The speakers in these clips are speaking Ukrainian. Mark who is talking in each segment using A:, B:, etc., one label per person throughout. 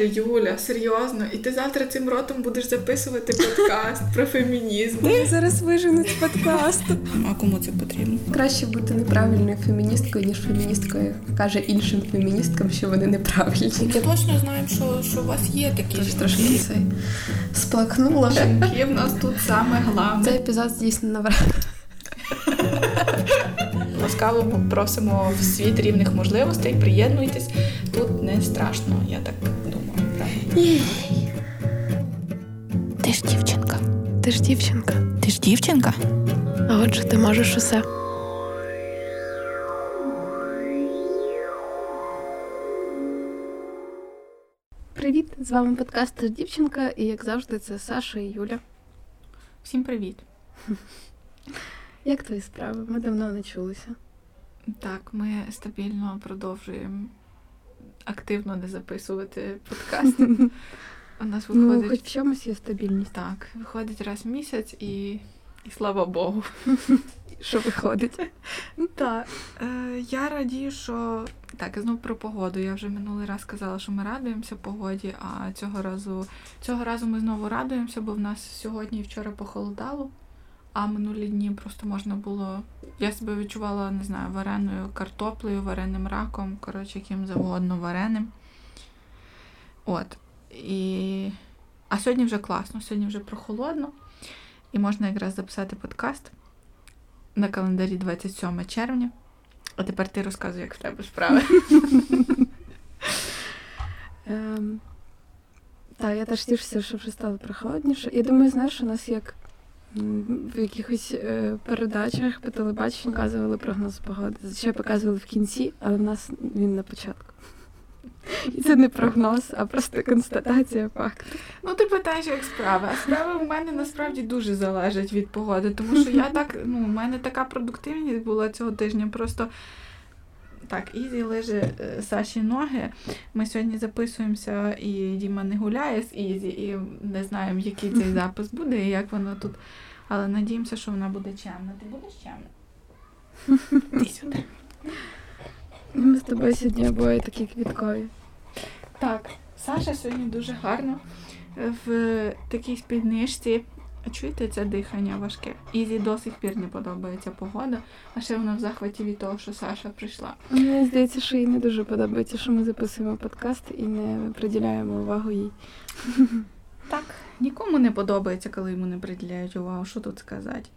A: Юля, серйозно, і ти завтра цим ротом будеш записувати подкаст про фемінізм.
B: Я зараз вижену з подкасту.
A: А кому це потрібно?
B: Краще бути неправильною феміністкою, ніж феміністкою, яка каже іншим феміністкам, що вони неправильні.
A: Я точно знаю, що, що у вас є такі
B: Тож трошки цей сплакнула.
A: жінки. В нас тут саме головне.
B: Цей епізод дійсно навра.
A: Ласкаво просимо в світ рівних можливостей. Приєднуйтесь. Тут не страшно, я так
B: Ти ж дівчинка. Ти ж дівчинка.
A: Ти ж дівчинка?
B: А отже, ти можеш усе. Привіт! З вами подкаст «Ти ж дівчинка, і як завжди, це Саша і Юля.
A: Всім привіт.
B: Як твої справи? Ми давно не чулися.
A: Так, ми стабільно продовжуємо активно не записувати подкаст. У нас
B: Ну,
A: виходить
B: хоч в чомусь є стабільність.
A: так, виходить раз в місяць і, і слава Богу.
B: Що виходить?
A: Так, е, я радію, що так, і знову про погоду. Я вже минулий раз казала, що ми радуємося погоді, а цього разу цього разу ми знову радуємося, бо в нас сьогодні і вчора похолодало, а минулі дні просто можна було. Я себе відчувала, не знаю, вареною картоплею, вареним раком, коротше, яким завгодно вареним. От. І... А сьогодні вже класно, сьогодні вже прохолодно, і можна якраз записати подкаст на календарі 27 червня. А тепер ти розказуй, як в тебе справи.
B: Ем, так, я теж тішуся, що вже стало прохолодніше. Я думаю, знаєш, у нас як в якихось е, передачах по телебаченню показували прогноз погоди. Зазвичай показували в кінці, але в нас він на початку. І це не прогноз, а просто констатація факту.
A: Ну, ти питаєш, як справи. А справи в мене насправді дуже залежать від погоди, тому що я так, ну, у мене така продуктивність була цього тижня. Просто так, Ізі лиже е, Саші ноги. Ми сьогодні записуємося, і Діма не гуляє з Ізі, і не знаємо, який цей запис буде і як воно тут. Але надіємося, що вона буде чемна. Ти будеш чемна? Ти сюди.
B: Ми з тобою сьогодні обоє такі квіткові.
A: Так, Саша сьогодні дуже гарно е, в такій спідничці. Чуєте це дихання важке? Ізі до сих пір не подобається погода, а ще вона в захваті від того, що Саша прийшла.
B: Мені здається, що їй не дуже подобається, що ми записуємо подкаст і не приділяємо увагу їй.
A: Так, нікому не подобається, коли йому не приділяють увагу, що тут сказати.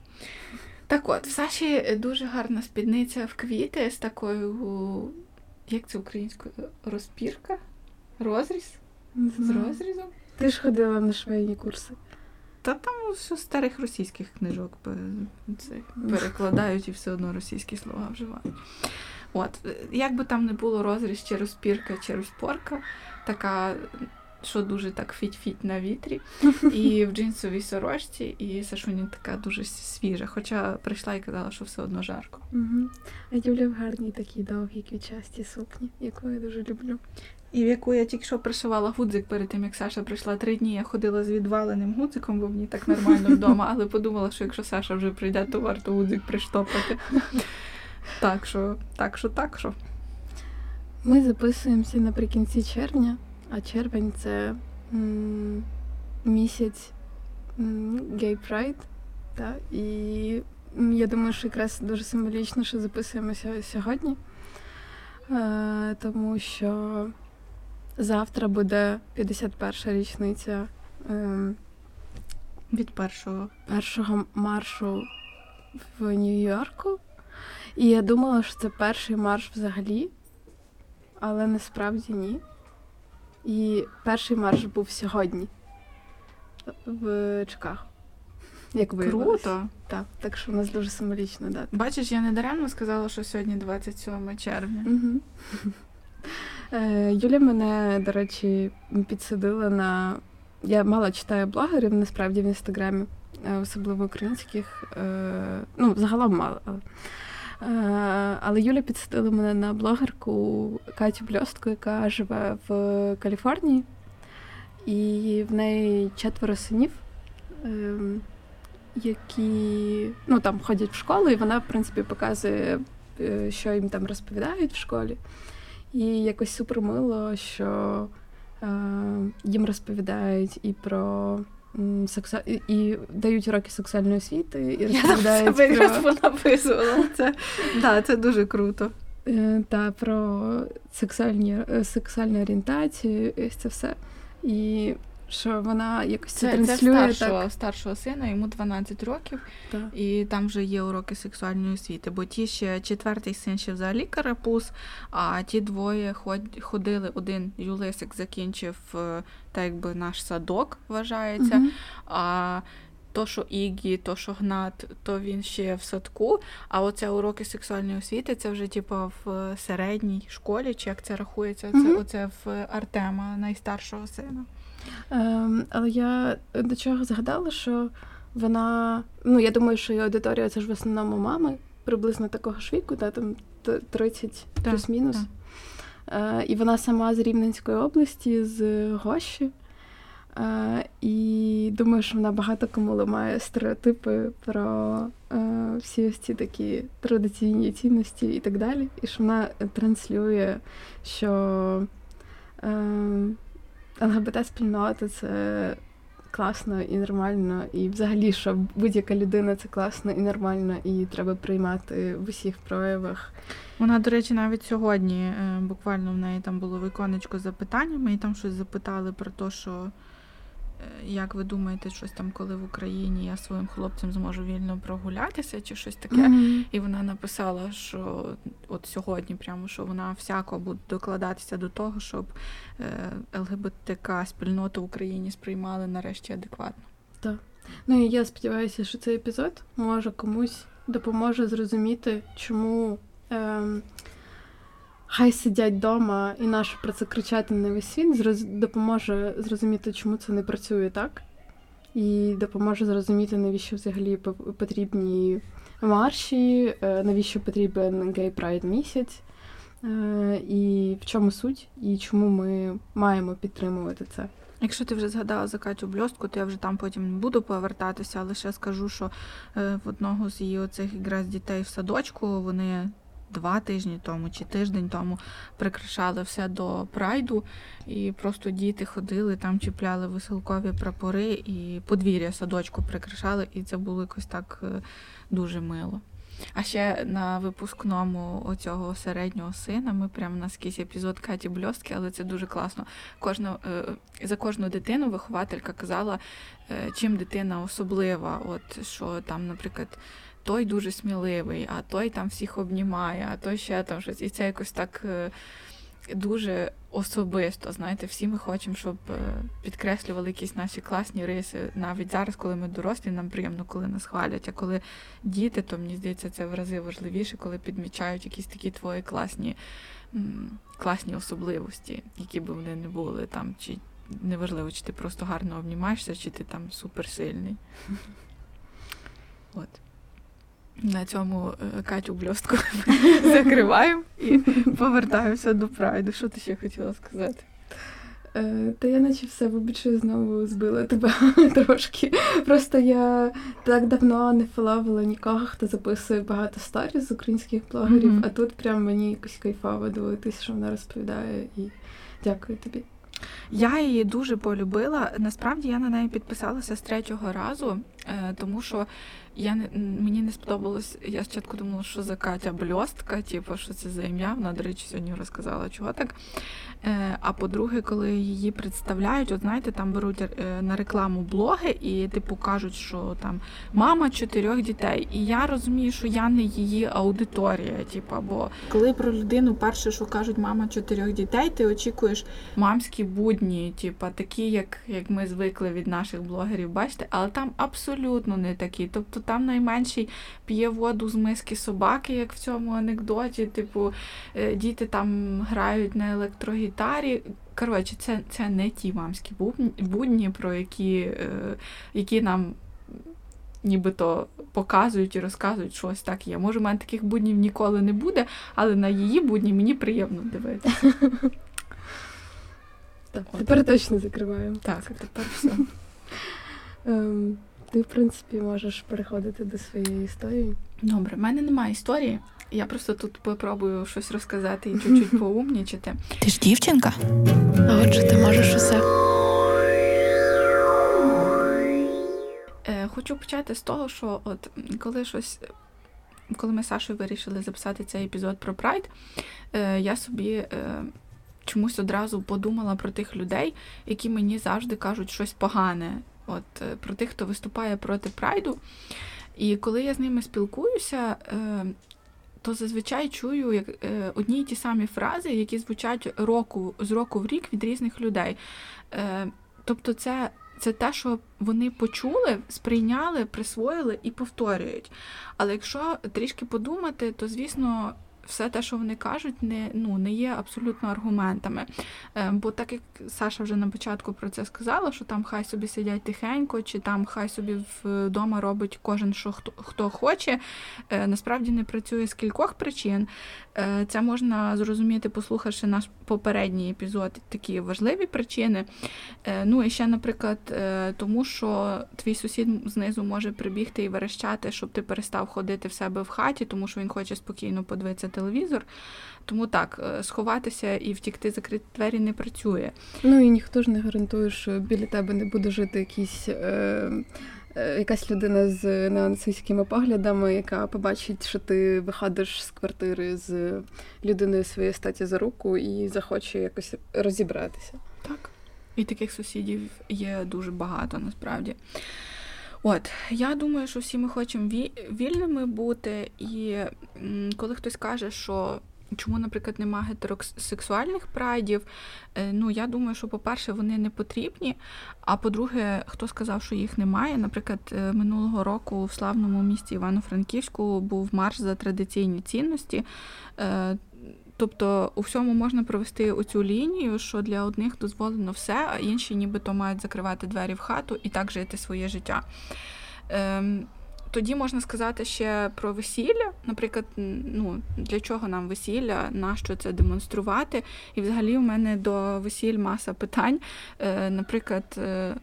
A: Так от, в Саші дуже гарна спідниця в квіти з такою, як це українською, розпірка? Розріз?
B: Не
A: З
B: знаю.
A: розрізом?
B: Ти ж ходила на швейні курси.
A: Та там все з старих російських книжок це, перекладають і все одно російські слова вживають. От, як би там не було розріз чи розпірка, чи розпорка, така, що дуже так фіть-фіть на вітрі, і в джинсовій сорочці, і Сашуні така дуже свіжа, хоча прийшла і казала, що все одно жарко.
B: Угу. А Юля в гарній такій довгій квітчастій сукні, яку я дуже люблю.
A: І в яку я тільки що пришивала гудзик перед тим, як Саша прийшла три дні. Я ходила з відваленим гудзиком, бо мені так нормально вдома, але подумала, що якщо Саша вже прийде, то варто гудзик приштопати. Так що, так що, так що.
B: Ми записуємося наприкінці червня, а червень це м, місяць Gay Pride. Та? І я думаю, що якраз дуже символічно, що записуємося сьогодні, е, тому що завтра буде 51-ша річниця. ем,
A: Від першого.
B: першого маршу в Нью-Йорку. І я думала, що це перший марш взагалі, але насправді ні. І перший марш був сьогодні в Чикаго. Як виявилось.
A: Круто.
B: Так, так що у нас дуже символічна дата.
A: Бачиш, я не даремно сказала, що сьогодні 27 червня.
B: Угу. Е, Юля мене, до речі, підсадила на. Я мало читаю блогерів насправді в інстаграмі, е, особливо українських. е, Ну, загалом мало. Але, Е, Юля підсадила мене на блогерку Катю Бльостку, яка живе в Каліфорнії, і в неї четверо синів. ем, Які ну, там ходять в школу, і вона, в принципі, показує, е, що їм там розповідають в школі. І якось супер мило, що їм розповідають і про сексу... і дають уроки сексуальної освіти, і розповідають
A: Я там про... написувала. Це, да, це дуже круто.
B: Е, та про сексуальні е, сексуальну орієнтацію, ось це все. І що вона якось це, транслює
A: це старшого,
B: так.
A: старшого сина, йому 12 років,
B: так.
A: і там вже є уроки сексуальної освіти. Бо ті ще четвертий син ще взагалі карапуз, а ті двоє ходили. Один Юлисик закінчив е, так, якби наш садок вважається. Угу. а то, що Ігі, то, що Гнат, то він ще в садку. А оце уроки сексуальної освіти, це вже типу в середній школі, чи як це рахується? Це mm-hmm. оце в Артема, найстаршого сина.
B: Ем, Але я до чого згадала, що вона. Ну, я думаю, що її аудиторія це ж в основному мами, приблизно такого ж віку, та, там 30 плюс-мінус. Е, І вона сама з Рівненської області, з Гощі. Е, І думаю, що вона багато кому ламає стереотипи про е, всі ось ці такі традиційні цінності і так далі. І що вона транслює, що е, ЛГБТ-спільнота це класно і нормально, і взагалі, що будь-яка людина це класно і нормально, і треба приймати в усіх проявах.
A: Вона, до речі, навіть сьогодні е, буквально в неї там було віконечко з запитаннями, і там щось запитали про те, що. Е, як ви думаєте, щось там, коли в Україні я своїм хлопцям зможу вільно прогулятися, чи щось таке? Mm-hmm. І вона написала, що от сьогодні, прямо що вона всяко буде докладатися до того, щоб е, ЛГБТК спільноту в Україні сприймали нарешті адекватно.
B: Так. Ну і я сподіваюся, що цей епізод може комусь допоможе зрозуміти, чому. Е, хай сидять вдома і наше про це кричати на весь світ, зроз... допоможе зрозуміти, чому це не працює так, і допоможе зрозуміти, навіщо взагалі потрібні марші, е, навіщо потрібен гей прайд місяць, е, і в чому суть, і чому ми маємо підтримувати це.
A: Якщо ти вже згадала за Катю Бльостку, то я вже там потім не буду повертатися, але ще скажу, що е, в одного з її оцих якраз дітей в садочку вони два тижні тому чи тиждень тому прикрашали все до прайду, і просто діти ходили, там чіпляли веселкові прапори і подвір'я садочку прикрашали, і це було якось так е, дуже мило. А ще на випускному оцього середнього сина ми прямо на якийсь епізод Каті Бльостки, але це дуже класно. Кожна, е, За кожну дитину вихователька казала, е, чим дитина особлива. От що там, наприклад той дуже сміливий, а той там всіх обнімає, а той ще там щось. І це якось так е, дуже особисто. Знаєте, всі ми хочемо, щоб е, підкреслювали якісь наші класні риси. Навіть зараз, коли ми дорослі, нам приємно, коли нас хвалять. А коли діти, то мені здається, це в рази важливіше, коли підмічають якісь такі твої класні класні особливості, які би вони не були там, чи неважливо, чи ти просто гарно обнімаєшся, чи ти там суперсильний. От. На цьому е, Катю бльостку закриваємо і повертаємося до прайду. Що ти ще хотіла сказати?
B: Е, та я наче все вибачте, знову збила тебе трошки. Просто я так давно не фоловила нікого, хто записує багато сторіз з українських блогерів, mm-hmm. а тут прям мені якось кайфово дивитися, що вона розповідає, і дякую тобі.
A: Я її дуже полюбила. Насправді я на неї підписалася з третього разу, тому що я мені не сподобалось. Я спочатку думала, що за Катя бльостка, типу, що це за ім'я. Вона, до речі, сьогодні розказала, чого так. Е, а по-друге, коли її представляють, от знаєте, там беруть е, на рекламу блоги і типу кажуть, що там мама чотирьох дітей. І я розумію, що я не її аудиторія. Типу, бо коли про людину перше, що кажуть мама чотирьох дітей, ти очікуєш мамські будні, типу, такі, як як ми звикли від наших блогерів, бачите, але там абсолютно не такі. Тобто там найменший п'є воду з миски собаки, як в цьому анекдоті. Типу, е, діти там грають на електрогітарі. Коротше, це це не ті мамські будні, про які, е, які нам. Нібито показують і розказують, що ось так є. Може, в мене таких буднів ніколи не буде, але на її будні мені приємно дивитися.
B: Так, Тепер точно закриваємо.
A: Так, тепер все.
B: Ти, в принципі, можеш переходити до своєї історії.
A: Добре, в мене немає історії, Я просто тут попробую щось розказати і чуть-чуть поумнічити.
C: Ти ж дівчинка?
B: А Отже, ти можеш усе.
A: Е, хочу почати з того, що от коли щось. Коли ми з Сашою вирішили записати цей епізод про Прайд, е, я собі е, чомусь одразу подумала про тих людей, які мені завжди кажуть щось погане. От Про тих, хто виступає проти Прайду. І коли я з ними спілкуюся, то зазвичай чую як одні й ті самі фрази, які звучать року з року в рік від різних людей. Тобто, це це те, що вони почули, сприйняли, присвоїли і повторюють. Але якщо трішки подумати, то звісно все те, що вони кажуть, не ну не є абсолютно аргументами. Е, бо так як Саша вже на початку про це сказала, що там хай собі сидять тихенько, чи там хай собі вдома робить кожен, що хто хто хоче, е, насправді не працює з кількох причин. Е, це можна зрозуміти, послухавши наш попередній епізод, такі важливі причини. Ну і ще, наприклад, тому що твій сусід знизу може прибігти і верещати, щоб ти перестав ходити в себе в хаті, тому що він хоче спокійно подивитися телевізор. Тому так, е, сховатися і втікти, закрити двері не працює.
B: Ну і ніхто ж не гарантує, що біля тебе не буде жити якісь. Е... е якась людина з неонацистськими поглядами, яка побачить, що ти виходиш з квартири з людиною своєї статі за руку і захоче якось розібратися.
A: Так. І таких сусідів є дуже багато насправді. От, я думаю, що всі ми хочемо вільними бути, і коли хтось каже, що чому, наприклад, нема гетеросексуальних прайдів, е, ну я думаю, що, по-перше, вони не потрібні. А по-друге, хто сказав, що їх немає. Наприклад, е, минулого року в славному місті Івано-Франківську був марш за традиційні цінності. Тобто у всьому можна провести оцю лінію, що для одних дозволено все, а інші нібито мають закривати двері в хату і так жити своє життя. Ем, Тоді можна сказати ще про весілля. Наприклад, ну для чого нам весілля, нащо це демонструвати? І взагалі у мене до весіль маса питань. Е, Наприклад, е,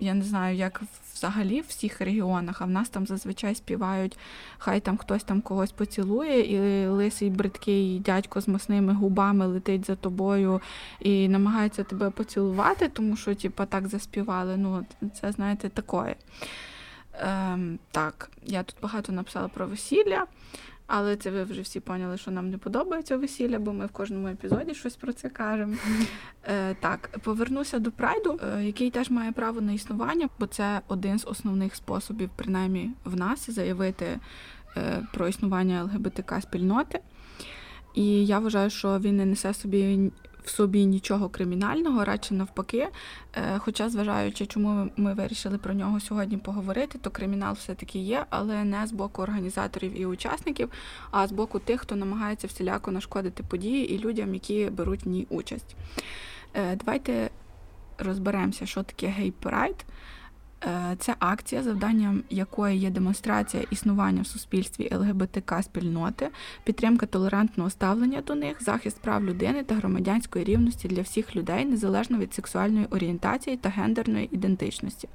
A: я не знаю, як взагалі в всіх регіонах, а в нас там зазвичай співають, хай там хтось там когось поцілує, і лисий бридкий дядько з масними губами летить за тобою і намагається тебе поцілувати, тому що, типа, так заспівали. Ну, це, знаєте, такое. Ем, Так, я тут багато написала про весілля. Але це ви вже всі поняли, що нам не подобається весілля, бо ми в кожному епізоді щось про це кажемо. Е, Так, повернуся до прайду, е, який теж має право на існування, бо це один з основних способів, принаймні в нас, заявити е, про існування ЛГБТК спільноти. І я вважаю, що він не несе собі в собі нічого кримінального, радше навпаки. Е, хоча, зважаючи, чому ми вирішили про нього сьогодні поговорити, то кримінал все-таки є, але не з боку організаторів і учасників, а з боку тих, хто намагається всіляко нашкодити події і людям, які беруть в ній участь. Е, давайте розберемося, що таке гей-прайд. Це акція, завданням якої є демонстрація існування в суспільстві ЛГБТК спільноти, підтримка толерантного ставлення до них, захист прав людини та громадянської рівності для всіх людей незалежно від сексуальної орієнтації та гендерної ідентичності.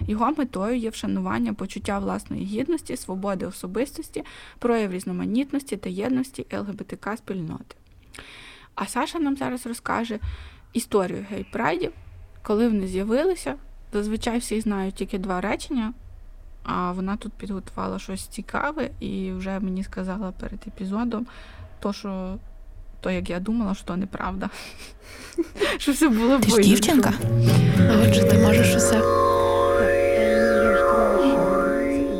A: Його метою є вшанування почуття власної гідності, свободи особистості, прояв різноманітності та єдності ЛГБТК спільноти. А Саша нам зараз розкаже історію гей-прайдів, коли вони з'явилися. Зазвичай всі знають тільки два речення, а вона тут підготувала щось цікаве і вже мені сказала перед епізодом, то, що то, як я думала, що то неправда. Що все було
C: Ти ж дівчинка?
B: Отже, ти можеш усе.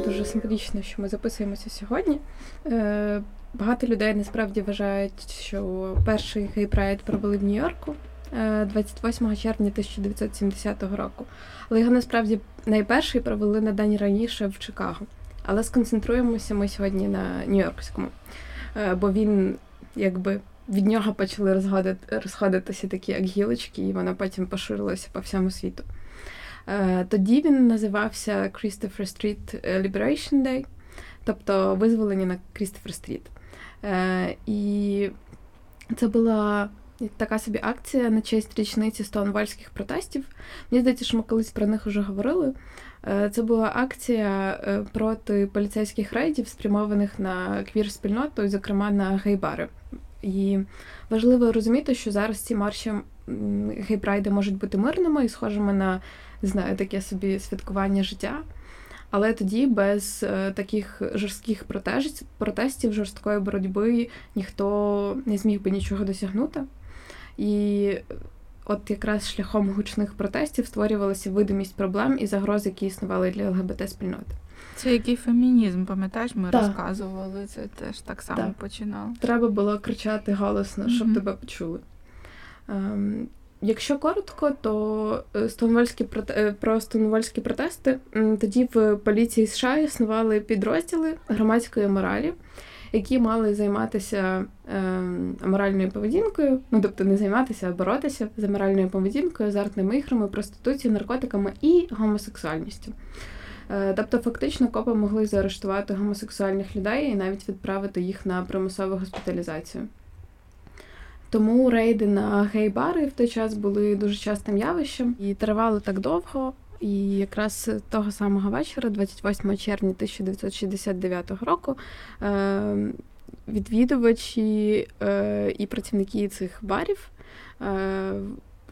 B: Дуже символічно, що ми записуємося сьогодні. Е, багато людей насправді вважають, що перший гей-прайд провели в Нью-Йорку. 28 е, червня 1970 року. Але його насправді найперший провели на день раніше в Чикаго. Але сконцентруємося ми сьогодні на Нью-Йоркському, е, бо він якби. Від нього почали розходити, розходитися такі як гілочки, і воно потім поширилося по всьому світу. Е, тоді він називався Christopher Street Liberation Day, тобто визволення на Крістофер Стріт. І це була така собі акція на честь річниці стоунвальських протестів. Мені здається, що ми колись про них вже говорили. Е, це була акція е, проти поліцейських рейдів, спрямованих на квір-спільноту, зокрема на гейбари. І важливо розуміти, що зараз ці марші гейпрайди можуть бути мирними і схожими на не знаю, таке собі святкування життя. Але тоді без е, таких жорстких протестів, жорсткої боротьби ніхто не зміг би нічого досягнути. І от якраз шляхом гучних протестів створювалася видимість проблем і загроз, які існували для ЛГБТ-спільноти.
A: Це який фемінізм, пам'ятаєш, ми так. розказували, це теж так само так. починало.
B: Треба було кричати голосно, щоб mm-hmm. тебе почули. Ем, Якщо коротко, то е, стонвальські е, про стонвальські протести тоді в поліції США існували підрозділи громадської моралі, які мали займатися е, моральною поведінкою, ну тобто не займатися, а боротися за моральною поведінкою, азартними іграми, проституцією, наркотиками і гомосексуальністю. Тобто, фактично, копи могли заарештувати гомосексуальних людей і навіть відправити їх на примусову госпіталізацію. Тому рейди на гей-бари в той час були дуже частим явищем і тривали так довго. І якраз того самого вечора, 28 червня 1969 року, е, відвідувачі е, і працівники цих барів е,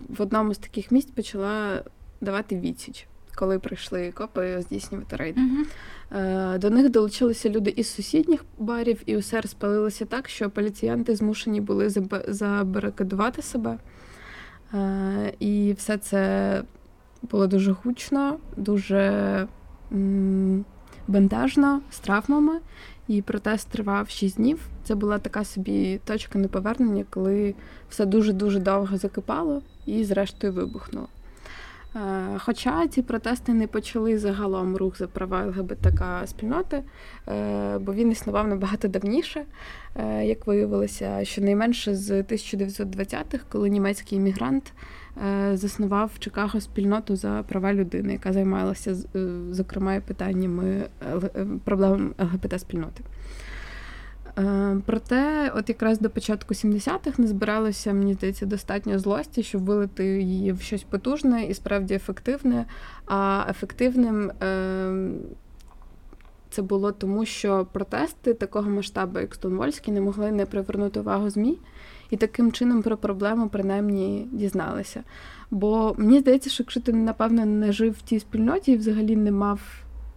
B: в одному з таких місць почала давати відсіч коли прийшли копи здійснювати рейд. Uh-huh. До них долучилися люди із сусідніх барів, і усе розпалилося так, що поліціянти змушені були забарикадувати себе. І все це було дуже гучно, дуже бентежно, з травмами. І протест тривав 6 днів. Це була така собі точка неповернення, коли все дуже-дуже довго закипало і, зрештою, вибухнуло. Е, хоча ці протести не почали загалом рух за права ЛГБТК спільноти, е, бо він існував набагато давніше, е, як виявилося, щонайменше з 1920-х, коли німецький іммігрант заснував в Чикаго спільноту за права людини, яка займалася зокрема питаннями проблем ЛГБТ спільноти. Е, проте, от якраз до початку 70-х не збиралося, мені здається, достатньо злості, щоб вилити її в щось потужне і справді ефективне. А ефективним е, це було тому, що протести такого масштабу, як Стонвольський, не могли не привернути увагу ЗМІ, і таким чином про проблему принаймні дізналися. Бо мені здається, що якщо ти, напевно, не жив в тій спільноті і взагалі не мав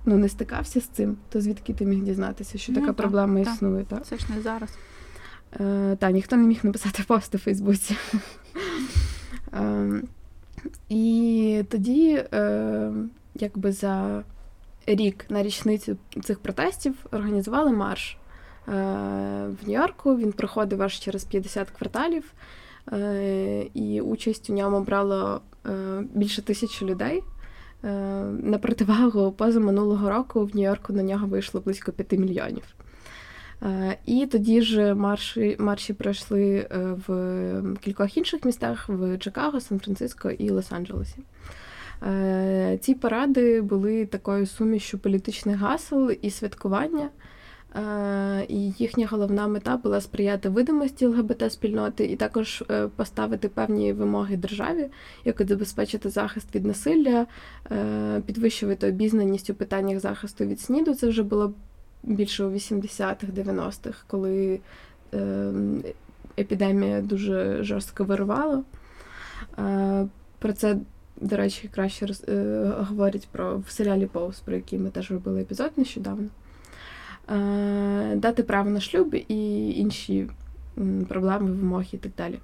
B: ну, не стикався з цим, то звідки ти міг дізнатися, що ну, така так, проблема так. існує? Так?
A: Це ж не зараз.
B: Е, Так, ніхто не міг написати пост у Фейсбуці. Е, І тоді, е, якби за рік на річницю цих протестів організували марш. Е, в Нью-Йорку він проходив аж через 50 кварталів, е, і участь у ньому брало е, більше тисячі людей. Е, на противагу поза минулого року в Нью-Йорку на нього вийшло близько 5 мільйонів. Е, і тоді ж марші марші пройшли е, в кількох інших містах в Чикаго, Сан-Франциско і Лос-Анджелесі. Ці паради були такою сумішю політичних гасел і святкування. Е, і їхня головна мета була сприяти видимості ЛГБТ-спільноти і також е, поставити певні вимоги державі, як забезпечити захист від насилля, е, підвищувати обізнаність у питаннях захисту від СНІДу. Це вже було більше у 80-х, 90-х, коли епідемія дуже жорстко вирувала. Про це, до речі, краще говорять про в серіалі Поус, про який ми теж робили епізод нещодавно. Е, дати право на шлюб і інші проблеми, вимоги і так далі.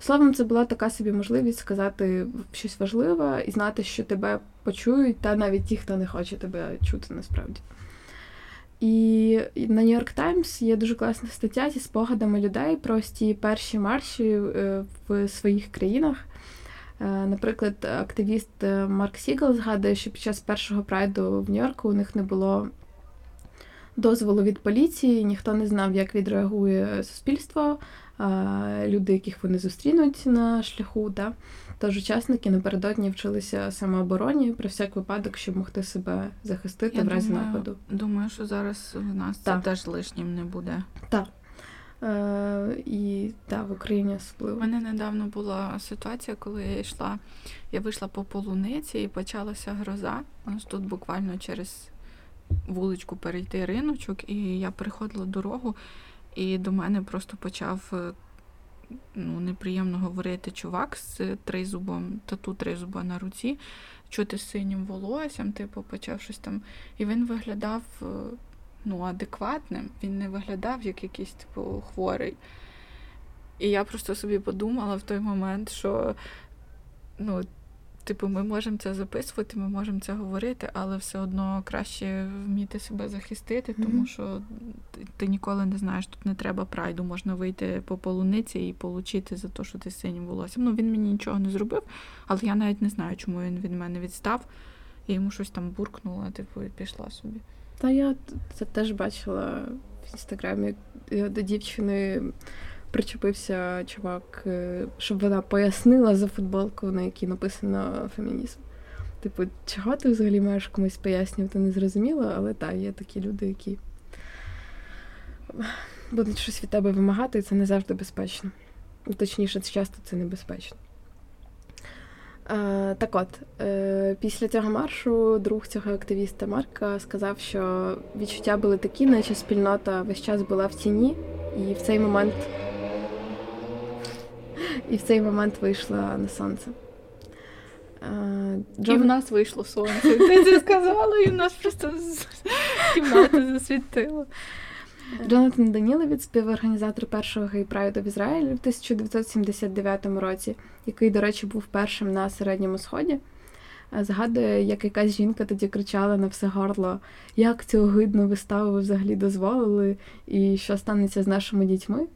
B: Словом, це була така собі можливість сказати щось важливе і знати, що тебе почують, та навіть ті, хто не хоче тебе чути насправді. І на York Times є дуже класна стаття зі спогадами людей про ті перші марші е, в своїх країнах. Е, наприклад, активіст Марк Сігал згадує, що під час першого прайду в Нью-Йорку у них не було дозволу від поліції, ніхто не знав, як відреагує суспільство, люди, яких вони зустрінуть на шляху. Да? Тож учасники напередодні вчилися самообороні про всяк випадок, щоб могти себе захистити
A: Я
B: в разі
A: думаю,
B: нападу.
A: Думаю, що зараз у нас так. це теж лишнім не буде.
B: Так. Е, І так, в Україні особливо.
A: У мене недавно була ситуація, коли я йшла, я вийшла по полуниці і почалася гроза. У нас тут буквально через вуличку перейти риночок, і я переходила дорогу, і до мене просто почав е, ну, неприємно говорити чувак з тризубом, тату тризуба на руці, чути синім волоссям, типу, почав щось там. І він виглядав е, ну, адекватним, він не виглядав як якийсь типу хворий. І я просто собі подумала в той момент, що ну, типу, ми можемо це записувати, ми можемо це говорити, але все одно краще вміти себе захистити, тому mm-hmm. що ти ніколи не знаєш, тут не треба прайду, можна вийти по полуниці і отримати за те, що ти синім волоссям. Ну, він мені нічого не зробив, але я навіть не знаю, чому він від мене відстав. Я йому щось там буркнула, типу, і пішла собі.
B: Та я це теж бачила в інстаграмі до дівчини причепився чувак, е, щоб вона пояснила за футболку, на якій написано фемінізм. Типу, чого ти взагалі маєш комусь пояснювати, не зрозуміло, але так, є такі люди, які будуть щось від тебе вимагати, і це не завжди безпечно. Точніше, часто це небезпечно. Е, так от, е, після цього маршу друг цього активіста Марка сказав, що відчуття були такі, наче спільнота весь час була в тіні, і в цей момент і в цей момент вийшла на сонце.
A: Е, Джон... І в нас вийшло сонце. Ти це сказала, і в нас просто з кімнати засвітило.
B: Джонатан Даніловіц, співорганізатор першого гей-прайду в Ізраїлі в 1979 році, який, до речі, був першим на середньому сході. Е, згадує, як якась жінка тоді кричала на все горло, як цю огидну виставу ви взагалі дозволили, і що станеться з нашими дітьми.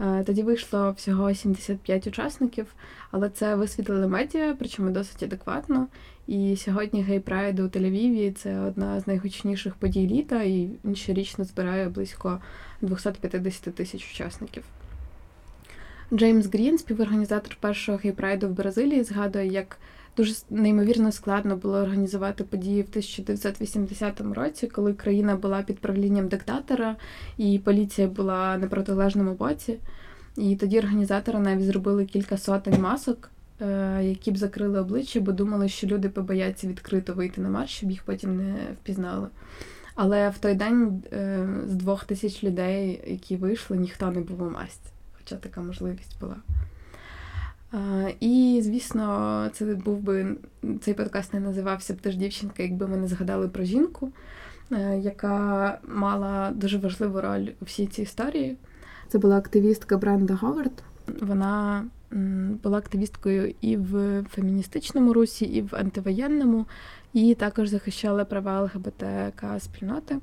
B: Е, тоді вийшло всього 75 учасників, але це висвітлили медіа, причому досить адекватно. І сьогодні гей прайд у Тель-Авіві це одна з найгучніших подій літа, і він щорічно збирає близько 250 тисяч учасників. Джеймс Грін, співорганізатор першого гей-прайду в Бразилії, згадує, як дуже неймовірно складно було організувати події в 1980 році, коли країна була під правлінням диктатора, і поліція була на протилежному боці. І тоді організатори навіть зробили кілька сотень масок, е, які б закрили обличчя, бо думали, що люди побояться відкрито вийти на марш, щоб їх потім не впізнали. Але в той день е, з двох тисяч людей, які вийшли, ніхто не був у масці, хоча така можливість була. І, звісно, це був би цей подкаст не називався б теж дівчинка, якби ми не згадали про жінку, е, яка мала дуже важливу роль у всій цій історії. Це була активістка Бренда Говард. Вона була активісткою і в феміністичному русі, і в антивоєнному, і також захищала права ЛГБТК спільноти.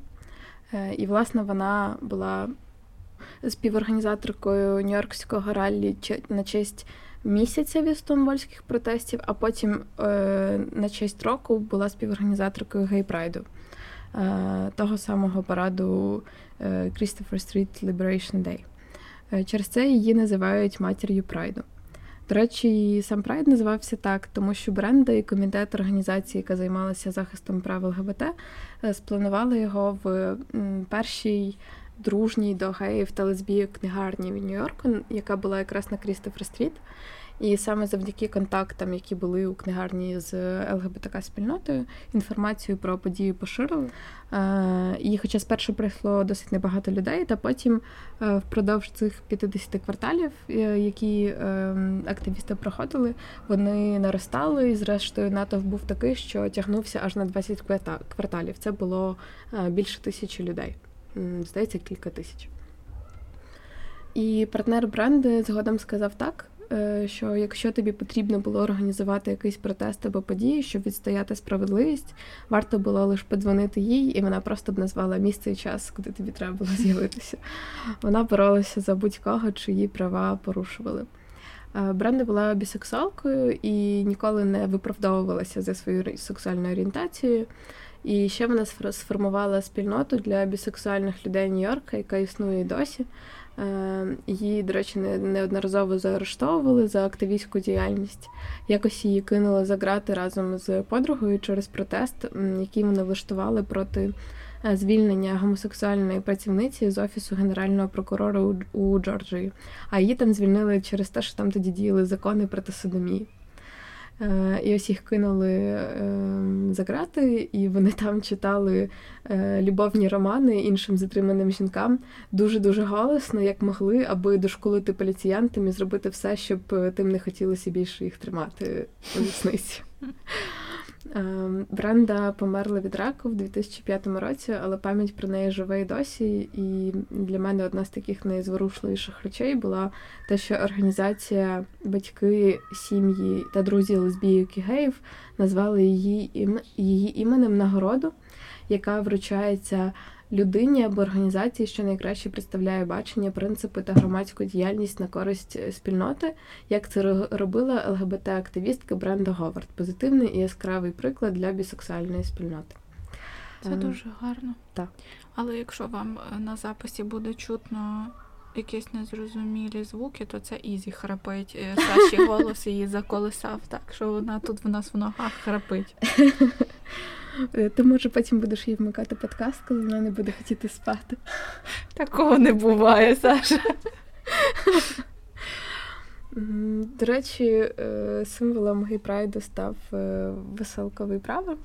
B: Е, і, власне, вона була співорганізаторкою Нью-Йоркського раллі на честь місяця від стоунволльських протестів, а потім е, на честь року була співорганізаторкою гей-прайду, е, того самого параду е, Christopher Street Liberation Day. Е, через це її називають матір'ю прайду. До речі, сам Прайд називався так, тому що Бренда і комітет організації, яка займалася захистом прав ЛГБТ, е, спланували його в першій дружній до геїв та лесбійок книгарні в Нью-Йорку, яка була якраз на Крістофер Стріт. І саме завдяки контактам, які були у книгарні з ЛГБТК спільнотою, інформацію про подію поширили. Е, і, хоча спершу прийшло досить небагато людей, та потім е, впродовж цих 50 кварталів, е, які активісти проходили, вони наростали. І, зрештою, натовп був такий, що тягнувся аж на 20 кварталів. Це було більше тисячі людей здається, кілька тисяч. І партнер бренду згодом сказав так, е, що якщо тобі потрібно було організувати якийсь протест або події, щоб відстояти справедливість, варто було лише подзвонити їй, і вона просто б назвала місце і час, куди тобі треба було з'явитися. Вона боролася за будь-кого, чиї права порушували. Е, Бренда була бісексуалкою і ніколи не виправдовувалася за свою сексуальну орієнтацію. І ще вона сформувала спільноту для бісексуальних людей Нью-Йорка, яка існує і досі. Е, її, до речі, неодноразово заарештовували за активістську діяльність. Якось її кинули за грати разом з подругою через протест, який вони влаштували проти е, звільнення гомосексуальної працівниці з офісу генерального прокурора у, Джорджії. А її там звільнили через те, що там тоді діяли закони проти содомії. Е, і ось їх кинули ем, за грати, і вони там читали е, любовні романи іншим затриманим жінкам дуже-дуже голосно, як могли, аби дошкулити поліціянтам і зробити все, щоб е, тим не хотілося більше їх тримати у вісниці. Ем, Бренда померла від раку в 2005 році, але пам'ять про неї живе і досі. І для мене одна з таких найзворушливіших речей була те, що організація батьки, сім'ї та друзі лесбійок і геїв назвали її її іменем нагороду, яка вручається людині або організації, що найкраще представляє бачення, принципи та громадську діяльність на користь е, спільноти, як це робила ЛГБТ-активістка Бренда Говард. Позитивний і яскравий приклад для бісексуальної спільноти.
A: Це ем, дуже гарно.
B: Так.
A: Але якщо вам е, на записі буде чутно якісь незрозумілі звуки, то це Ізі храпить. Е, Саші голос її заколисав, так що вона тут в нас в ногах храпить.
B: Е, ти може потім будеш їй вмикати подкаст, коли вона не буде хотіти спати.
A: Такого не буває, Саша.
B: До речі, е, символом гей-прайду став е, веселковий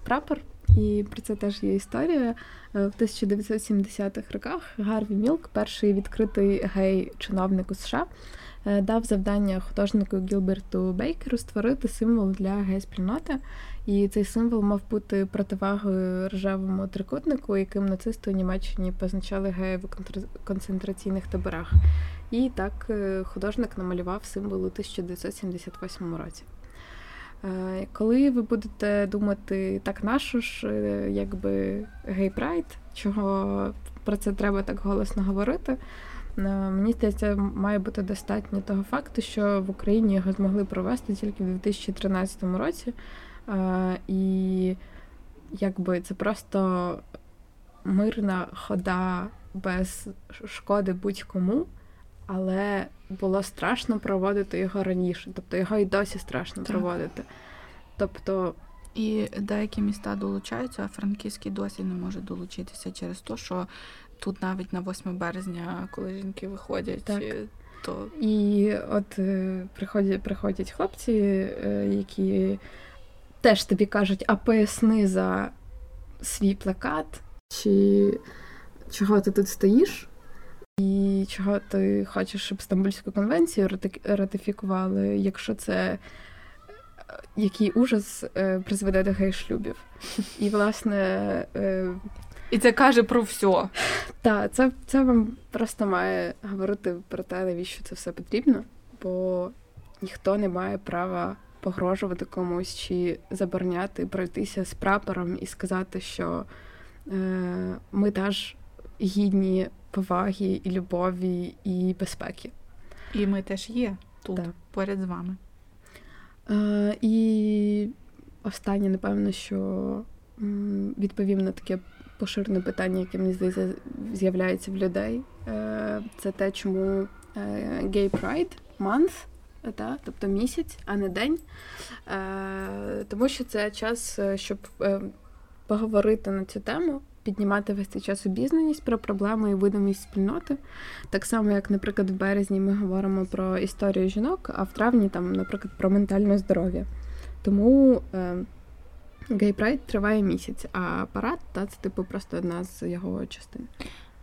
B: прапор, і про це теж є історія. В 1970-х роках Гарві Мілк, перший відкритий гей-чиновник у США, дав завдання художнику Гілберту Бейкеру створити символ для гей-спільноти. І цей символ мав бути противагою ржавому трикутнику, яким нацисти у Німеччині позначали геїв у концентраційних таборах. І так е, художник намалював символ у 1978 році. Е, коли ви будете думати, так нащо ж, е, якби гей-прайд, чого про це треба так голосно говорити, мені здається, має бути достатньо того факту, що в Україні його змогли провести тільки в 2013 році. І якби це просто мирна хода без шкоди будь-кому, але було страшно проводити його раніше. Тобто його і досі страшно так. проводити. Тобто.
A: І деякі міста долучаються, а Франківський досі не може долучитися через те, що тут навіть на 8 березня, коли жінки виходять,
B: так.
A: то
B: і от е, приходять приходять хлопці, е, які теж тобі кажуть, а поясни за свій плакат, чи чого ти тут стоїш, і чого ти хочеш, щоб Стамбульську конвенцію ратифікували, якщо це е, який ужас е, призведе до гей-шлюбів. І, власне.
A: І це каже про все.
B: Так, це це вам просто має говорити про те, навіщо це все потрібно, бо ніхто не має права погрожувати комусь чи забороняти пройтися з прапором і сказати, що е, ми теж гідні поваги і любові і безпеки.
A: І ми теж є тут, так. поряд з вами.
B: Е, І останнє, напевно, що відповім на таке поширене питання, яке мені здається з'являється в людей. Е, Це те, чому е, Gay Pride Month тобто місяць, а не день. Е, Тому що це час, щоб поговорити на цю тему, піднімати весь цей час обізнаність про проблеми і видимість спільноти. Так само, як, наприклад, в березні ми говоримо про історію жінок, а в травні, там, наприклад, про ментальне здоров'я. Тому Гей Прайд триває місяць, а парад та, це типу просто одна з його частин.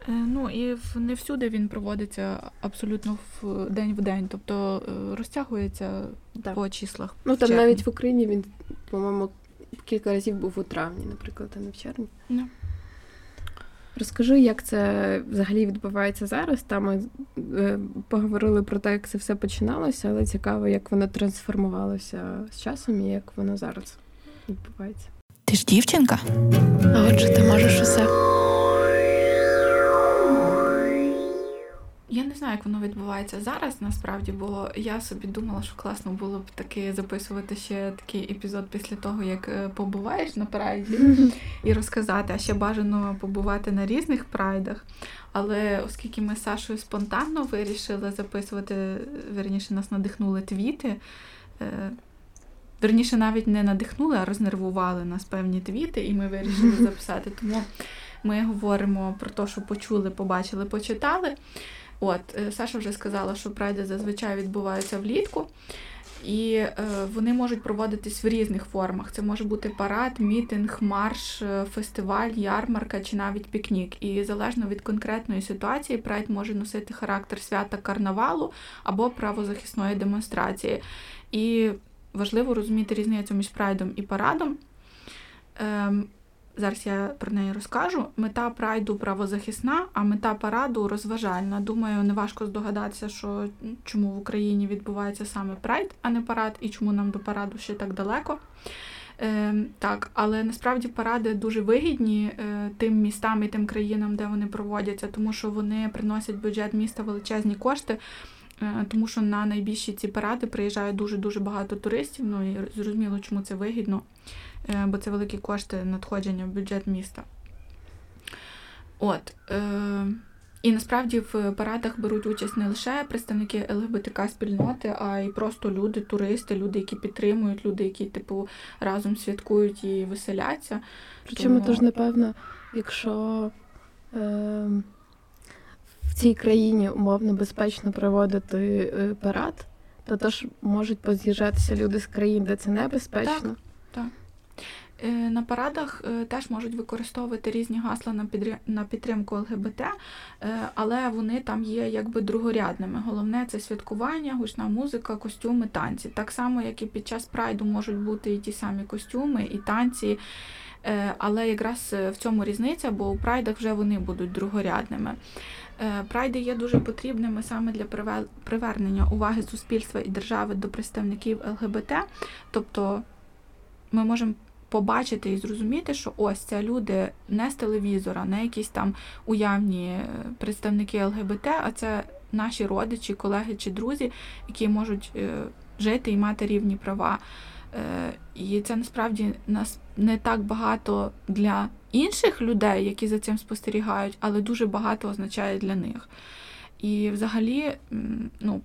A: Е, ну і не всюди він проводиться абсолютно в день в день, тобто е, розтягується так. по числах.
B: Ну там навіть в Україні він, по-моєму, кілька разів був у травні, наприклад, а не в червні.
A: Yeah.
B: Розкажи, як це взагалі відбувається зараз. Там ми е, поговорили про те, як це все починалося, але цікаво, як воно трансформувалося з часом і як воно зараз відбувається.
A: Ти ж дівчинка?
B: А отже, ти можеш усе.
A: Я не знаю, як воно відбувається зараз, насправді, бо я собі думала, що класно було б таки записувати ще такий епізод після того, як е, побуваєш на прайді, і розказати, а ще бажано побувати на різних прайдах. Але оскільки ми з Сашою спонтанно вирішили записувати, верніше нас надихнули твіти. Верніше, навіть не надихнули, а рознервували нас певні твіти, і ми вирішили записати. Тому ми говоримо про те, що почули, побачили, почитали. От, е, Саша вже сказала, що прайди зазвичай відбуваються влітку. І е, вони можуть проводитись в різних формах. Це може бути парад, мітинг, марш, е, фестиваль, ярмарка чи навіть пікнік. І залежно від конкретної ситуації, прайд може носити характер свята карнавалу або правозахисної демонстрації. І важливо розуміти різницю між прайдом і парадом. Е, Зараз я про неї розкажу. Мета прайду правозахисна, а мета параду розважальна. Думаю, неважко здогадатися, що чому в Україні відбувається саме прайд, а не парад, і чому нам до параду ще так далеко. Е, Так, але насправді паради дуже вигідні е, тим містам і тим країнам, де вони проводяться, тому що вони приносять бюджет міста величезні кошти. Е, тому що на найбільші ці паради приїжджає дуже дуже багато туристів. Ну і зрозуміло, чому це вигідно. Е, бо це великі кошти надходження в бюджет міста. От. Е, І насправді в парадах беруть участь не лише представники ЛГБТК спільноти, а й просто люди, туристи, люди, які підтримують, люди, які, типу, разом святкують і веселяться.
B: Причому Тому... тож, напевно, якщо е, цій країні умовно безпечно проводити е, парад, то теж можуть поз'їжджатися люди з країн, де це небезпечно.
A: Так, так. Е, на парадах е, теж можуть використовувати різні гасла на підтримку ЛГБТ, але вони там є якби другорядними. Головне це святкування, гучна музика, костюми, танці. Так само, як і під час прайду можуть бути і ті самі костюми, і танці. Але якраз в цьому різниця, бо у прайдах вже вони будуть другорядними. Прайди є дуже потрібними саме для привернення уваги суспільства і держави до представників ЛГБТ. Тобто ми можемо побачити і зрозуміти, що ось це люди не з телевізора, не якісь там уявні е, представники ЛГБТ, а це наші родичі, колеги чи друзі, які можуть е, жити і мати рівні права. Е, і це насправді нас не так багато для інших людей, які за цим спостерігають, але дуже багато означає для них. І взагалі, ну,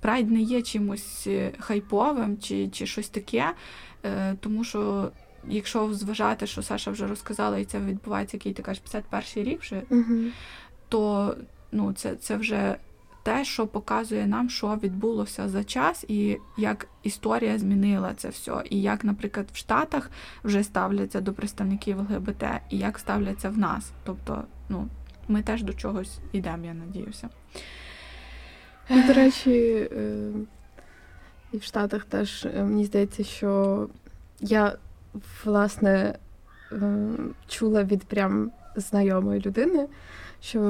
A: прайд не є чимось хайповим чи, чи щось таке. Е, тому що, якщо зважати, що Саша вже розказала, і це відбувається який ти кажеш, 51 рік вже, угу. то ну, це, це вже. Те, що показує нам, що відбулося за час, і як історія змінила це все, і як, наприклад, в Штатах вже ставляться до представників ЛГБТ, і як ставляться в нас. Тобто, ну, ми теж до чогось йдемо, я надіюся.
B: До речі, е, і в Штатах теж е, мені здається, що я власне е, чула від прям знайомої людини, що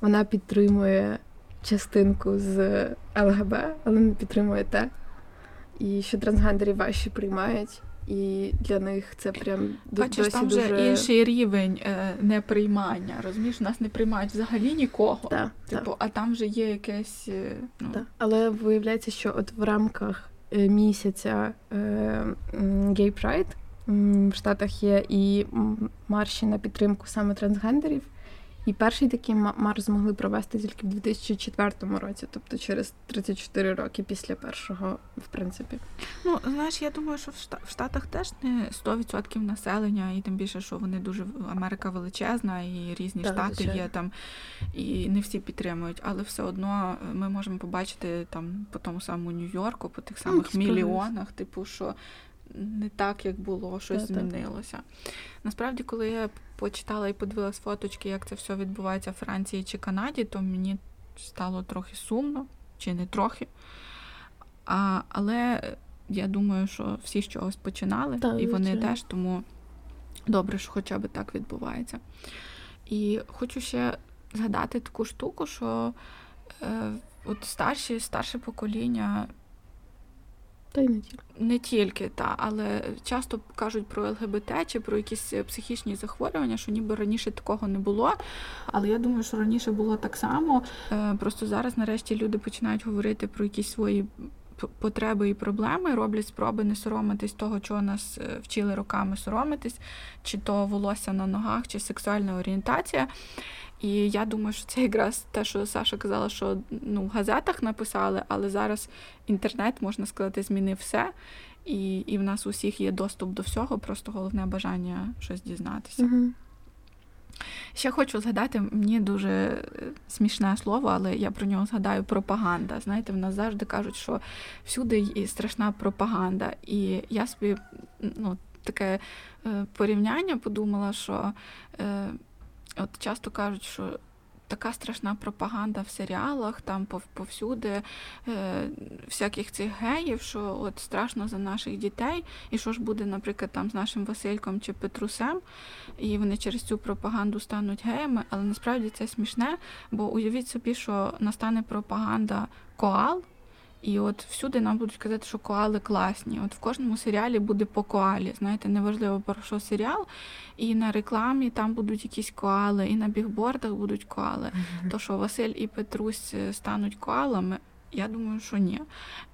B: вона підтримує частинку з ЛГБ, але не підтримує те. І що трансгендерів важче приймають. І для них це прям
A: Бачиш,
B: досі
A: там
B: дуже...
A: вже інший рівень е, неприймання. Розумієш, нас не приймають взагалі нікого.
B: Да,
A: типу,
B: да.
A: а там вже є якесь. Е, ну...
B: Да. Але виявляється, що от в рамках е, місяця е, Gay Pride в Штатах є і марші на підтримку саме трансгендерів. І перший такий марш змогли провести тільки в 2004 році, тобто через 34 роки після першого, в принципі.
A: Ну, знаєш, я думаю, що в Штатах теж не 100% населення, і тим більше, що вони дуже Америка величезна, і різні так, штати звичайно. є там, і не всі підтримують, але все одно ми можемо побачити там по тому самому Нью-Йорку, по тих ну, самих ну, мільйонах, типу, що не так, як було, щось так, змінилося. Так. Насправді, коли я почитала і подивилась фоточки, як це все відбувається в Франції чи Канаді, то мені стало трохи сумно, чи не трохи. А, Але я думаю, що всі з чогось починали, так, і вони звичайно. теж, тому добре, що хоча б так відбувається. І хочу ще згадати таку штуку, що е, от старші, старше покоління
B: та й не тільки.
A: Не тільки, та, але часто кажуть про ЛГБТ чи про якісь психічні захворювання, що ніби раніше такого не було. Але я думаю, що раніше було так само. Е, просто зараз, нарешті, люди починають говорити про якісь свої потреби і проблеми, роблять спроби не соромитись того, чого нас е, вчили роками соромитись, чи то волосся на ногах, чи сексуальна орієнтація. І я думаю, що це якраз те, що Саша казала, що ну, в газетах написали, але зараз інтернет, можна сказати, змінив все. І і в нас усіх є доступ до всього, просто головне бажання щось дізнатися.
B: Угу.
A: Ще хочу згадати, мені дуже е, смішне слово, але я про нього згадаю пропаганда. Знаєте, в нас завжди кажуть, що всюди страшна пропаганда. І я собі ну, таке е, порівняння подумала, що е, от часто кажуть, що така страшна пропаганда в серіалах, там повсюди е, всяких цих геїв, що от страшно за наших дітей, і що ж буде, наприклад, там з нашим Васильком чи Петрусем, і вони через цю пропаганду стануть геями, але насправді це смішне, бо уявіть собі, що настане пропаганда коал. І от всюди нам будуть казати, що коали класні. От в кожному серіалі буде по коалі. Знаєте, неважливо про що серіал. І на рекламі там будуть якісь коали, і на бігбордах будуть коали. Mm-hmm. То що Василь і Петрусь е, стануть коалами. Я думаю, що ні.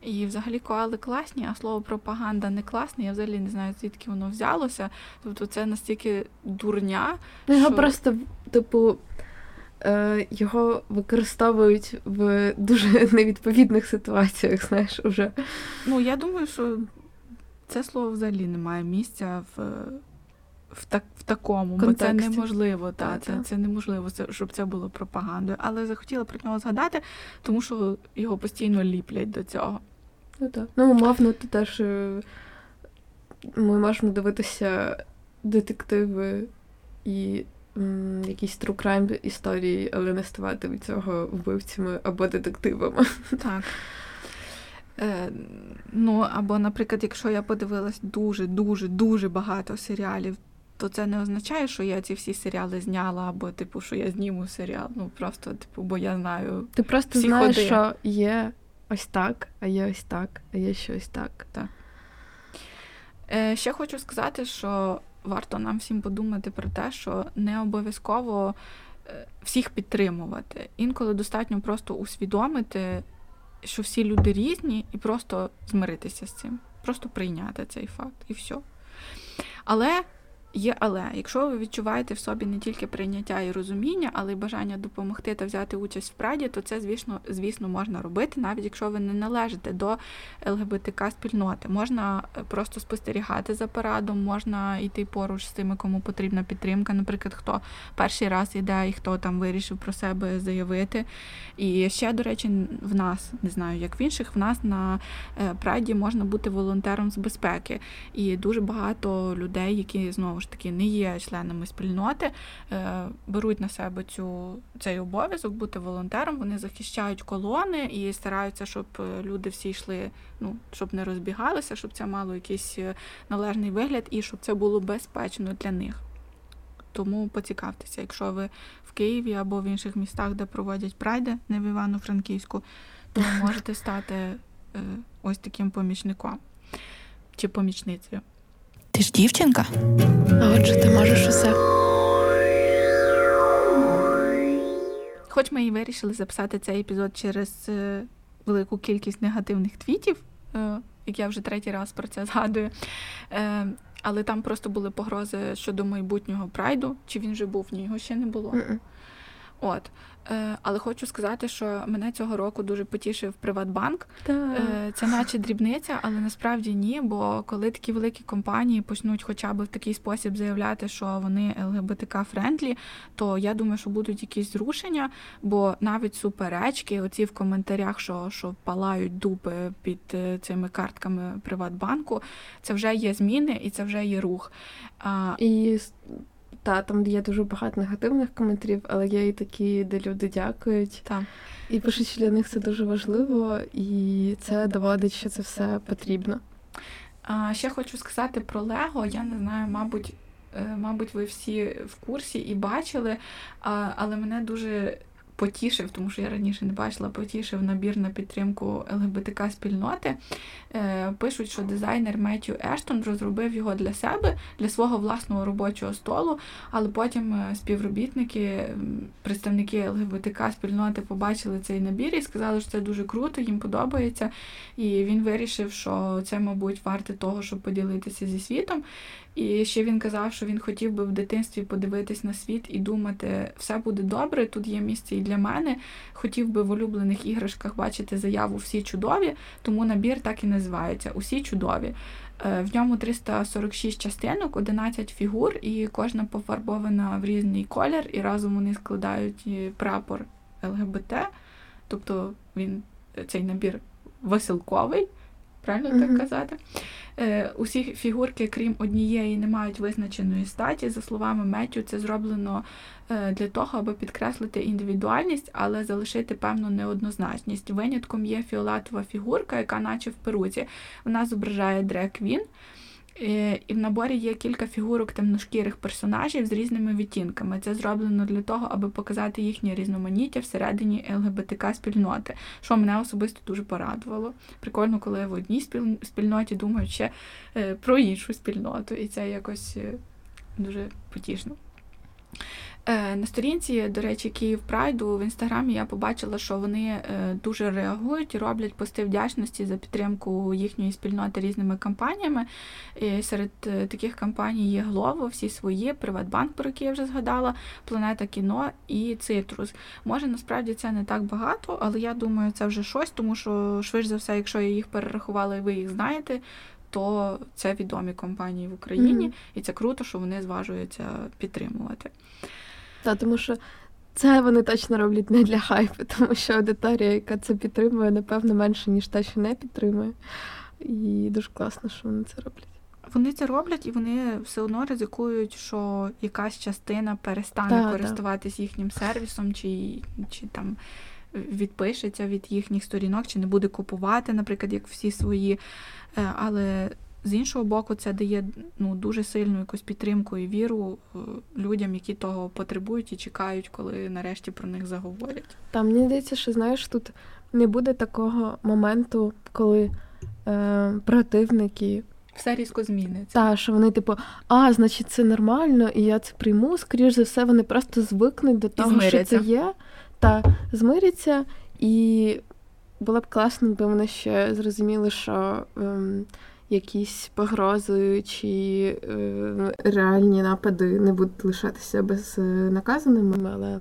A: І взагалі коали класні, а слово пропаганда не класне. Я взагалі не знаю, звідки воно взялося. Тобто це настільки дурня.
B: Ну, його що... просто, типу, його використовують в дуже невідповідних ситуаціях, знаєш, уже.
A: Ну, я думаю, що це слово взагалі не має місця в в, так, в такому, Контексті. бо це неможливо, та, та, це та. це неможливо, щоб це було пропагандою. Але захотіла про нього згадати, тому що його постійно ліплять до цього.
B: Ну так. Ну, умовно, то теж е, ми можемо дивитися детективи і якісь true crime історії, але не ставати від цього вбивцями або детективами.
A: Так. Е, Ну, або, наприклад, якщо я подивилась дуже-дуже дуже багато серіалів, то це не означає, що я ці всі серіали зняла, або, типу, що я зніму серіал. Ну, просто, типу, бо я знаю.
B: Ти просто
A: всі
B: знаєш,
A: ходи.
B: що є ось так, а є ось так, а є щось так.
A: Так. Е, Ще хочу сказати, що варто нам всім подумати про те, що не обов'язково е, всіх підтримувати. Інколи достатньо просто усвідомити, що всі люди різні, і просто змиритися з цим, просто прийняти цей факт і все. Але Є, але якщо ви відчуваєте в собі не тільки прийняття і розуміння, але й бажання допомогти та взяти участь в праді, то це, звісно, звісно, можна робити, навіть якщо ви не належите до ЛГБТК спільноти. Можна е, просто спостерігати за парадом, можна йти поруч з тими, кому потрібна підтримка. Наприклад, хто перший раз йде і хто там вирішив про себе заявити. І ще, до речі, в нас не знаю, як в інших, в нас на е, праді можна бути волонтером з безпеки. І дуже багато людей, які знову ж таки не є членами спільноти, е, беруть на себе цю, цей обов'язок бути волонтером. Вони захищають колони і стараються, щоб е, люди всі йшли, ну щоб не розбігалися, щоб це мало якийсь е, належний вигляд і щоб це було безпечно для них. Тому поцікавтеся, якщо ви в Києві або в інших містах, де проводять прайди, не в Івано-Франківську, то можете стати ось таким помічником чи помічницею.
C: Ти ж дівчинка?
B: А отже, ти можеш усе.
A: Хоч ми і вирішили записати цей епізод через е, велику кількість негативних твітів, е, як я вже третій раз про це згадую. Е, але там просто були погрози щодо майбутнього прайду. Чи він вже був? Ні, його ще не було. Mm-mm. От. Е, але хочу сказати, що мене цього року дуже потішив Приватбанк.
B: Так.
A: Е, це наче дрібниця, але насправді ні. Бо коли такі великі компанії почнуть хоча б в такий спосіб заявляти, що вони ЛГБТК friendly, то я думаю, що будуть якісь зрушення, бо навіть суперечки, оці в коментарях, що що палають дупи під е, цими картками Приватбанку, це вже є зміни і це вже є рух.
B: І та, там є дуже багато негативних коментарів, але є і такі, де люди дякують.
A: Та.
B: І пишуть, що для них це дуже важливо, і це доводить, що це все потрібно.
A: А, Ще хочу сказати про Лего. Я не знаю, мабуть, е, мабуть, ви всі в курсі і бачили, але мене дуже потішив, тому що я раніше не бачила, потішив набір на підтримку ЛГБТК спільноти. Е, пишуть, що дизайнер Меттю Ештон розробив його для себе, для свого власного робочого столу, але потім е, співробітники, представники ЛГБТК спільноти побачили цей набір і сказали, що це дуже круто, їм подобається. І він вирішив, що це, мабуть, варте того, щоб поділитися зі світом. І ще він казав, що він хотів би в дитинстві подивитись на світ і думати, все буде добре, тут є місце і для мене. Хотів би в улюблених іграшках бачити заяву всі чудові, тому набір так і називається Усі чудові. Е, в ньому 346 частинок, 11 фігур, і кожна пофарбована в різний колір, і разом вони складають прапор ЛГБТ. Тобто він цей набір веселковий, правильно mm-hmm. так казати? Е, Усі фігурки, крім однієї, не мають визначеної статі. За словами Меттю, це зроблено е, для того, аби підкреслити індивідуальність, але залишити певну неоднозначність. Винятком є фіолетова фігурка, яка, наче в перуці, вона зображає дрек-квін. Е, і в наборі є кілька фігурок темношкірих персонажів з різними відтінками. Це зроблено для того, аби показати їхнє різноманіття всередині ЛГБТК спільноти, що мене особисто дуже порадувало. Прикольно, коли в одній спільноті думають ще е, про іншу спільноту, і це якось е, дуже потішно. Е, на сторінці, до речі, Київ Прайду в інстаграмі я побачила, що вони е, дуже реагують і роблять пости вдячності за підтримку їхньої спільноти різними кампаніями. І Серед е, таких кампаній є Глово, всі свої, Приватбанк, про який я вже згадала, Планета кіно і Цитрус. Може, насправді це не так багато, але я думаю, це вже щось, тому що швидше за все, якщо я їх перерахувала і ви їх знаєте. То це відомі компанії в Україні, mm-hmm. і це круто, що вони зважуються підтримувати.
B: Та, тому що це вони точно роблять не для хайпу, тому що аудиторія, яка це підтримує, напевно, менше, ніж та, що не підтримує. І дуже класно, що вони це роблять.
A: Вони це роблять і вони все одно ризикують, що якась частина перестане да, користуватись да. їхнім сервісом, чи, чи там відпишеться від їхніх сторінок, чи не буде купувати, наприклад, як всі свої. Е, але з іншого боку, це дає ну, дуже сильну якусь підтримку і віру е, людям, які того потребують і чекають, коли нарешті про них заговорять.
B: Там мені здається, що знаєш, тут не буде такого моменту, коли е, противники.
A: Все різко зміниться.
B: Так, що вони, типу, а, значить, це нормально, і я це прийму. Скоріш за все, вони просто звикнуть до того, що це є, та змиряться. І було б класно, якби вони ще зрозуміли, що. Ем, якісь погрози чи е, реальні напади не будуть лишатися безнаказаними, але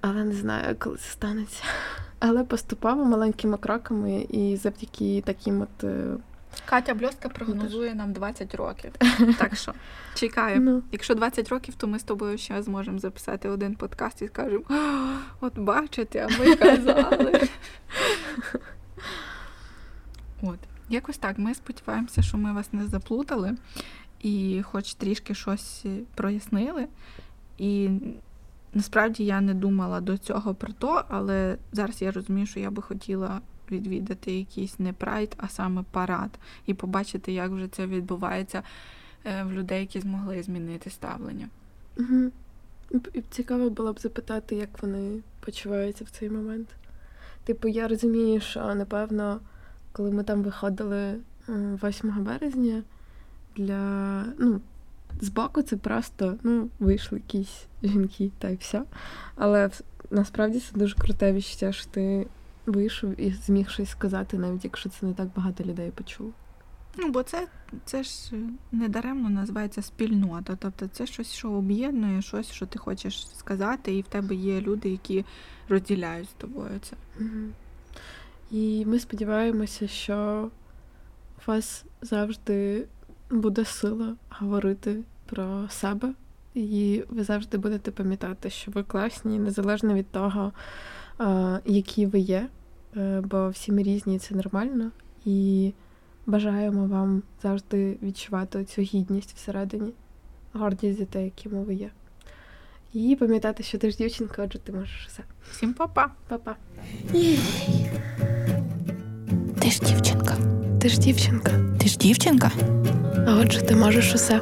B: але не знаю, коли це станеться. Але поступово маленькими кроками і завдяки таким от. Е,
A: Катя Бльостка прогнозує нам 20 років. Так що чекаємо. Ну. Якщо 20 років, то ми з тобою ще зможемо записати один подкаст і скажемо: от бачите, а ми казали. От. Якось так. Ми сподіваємося, що ми вас не заплутали і хоч трішки щось прояснили. І насправді я не думала до цього про то, але зараз я розумію, що я би хотіла відвідати якийсь не прайд, а саме парад, і побачити, як вже це відбувається е, в людей, які змогли змінити ставлення.
B: Угу. Цікаво було б запитати, як вони почуваються в цей момент. Типу, я розумію, що напевно коли ми там виходили 8 березня, для ну, збоку це просто ну, вийшли якісь жінки та й все. Але насправді це дуже круте відчуття, що ти вийшов і зміг щось сказати, навіть якщо це не так багато людей почуло.
A: Ну, бо це це ж недаремно називається спільнота. Тобто це щось, що об'єднує, щось, що ти хочеш сказати, і в тебе є люди, які розділяють з тобою це.
B: Угу. І ми сподіваємося, що у вас завжди буде сила говорити про себе, і ви завжди будете пам'ятати, що ви класні, незалежно від того, які ви є, е, бо всі ми різні, і це нормально. І бажаємо вам завжди відчувати цю гідність всередині, гордість за те, якими ви є. І пам'ятати, що ти ж дівчинка, отже, ти можеш все.
A: Всім па-па.
B: Па-па.
A: Ти ж дівчинка.
B: Ти ж дівчинка.
A: Ти ж дівчинка.
B: А отже, ти можеш усе.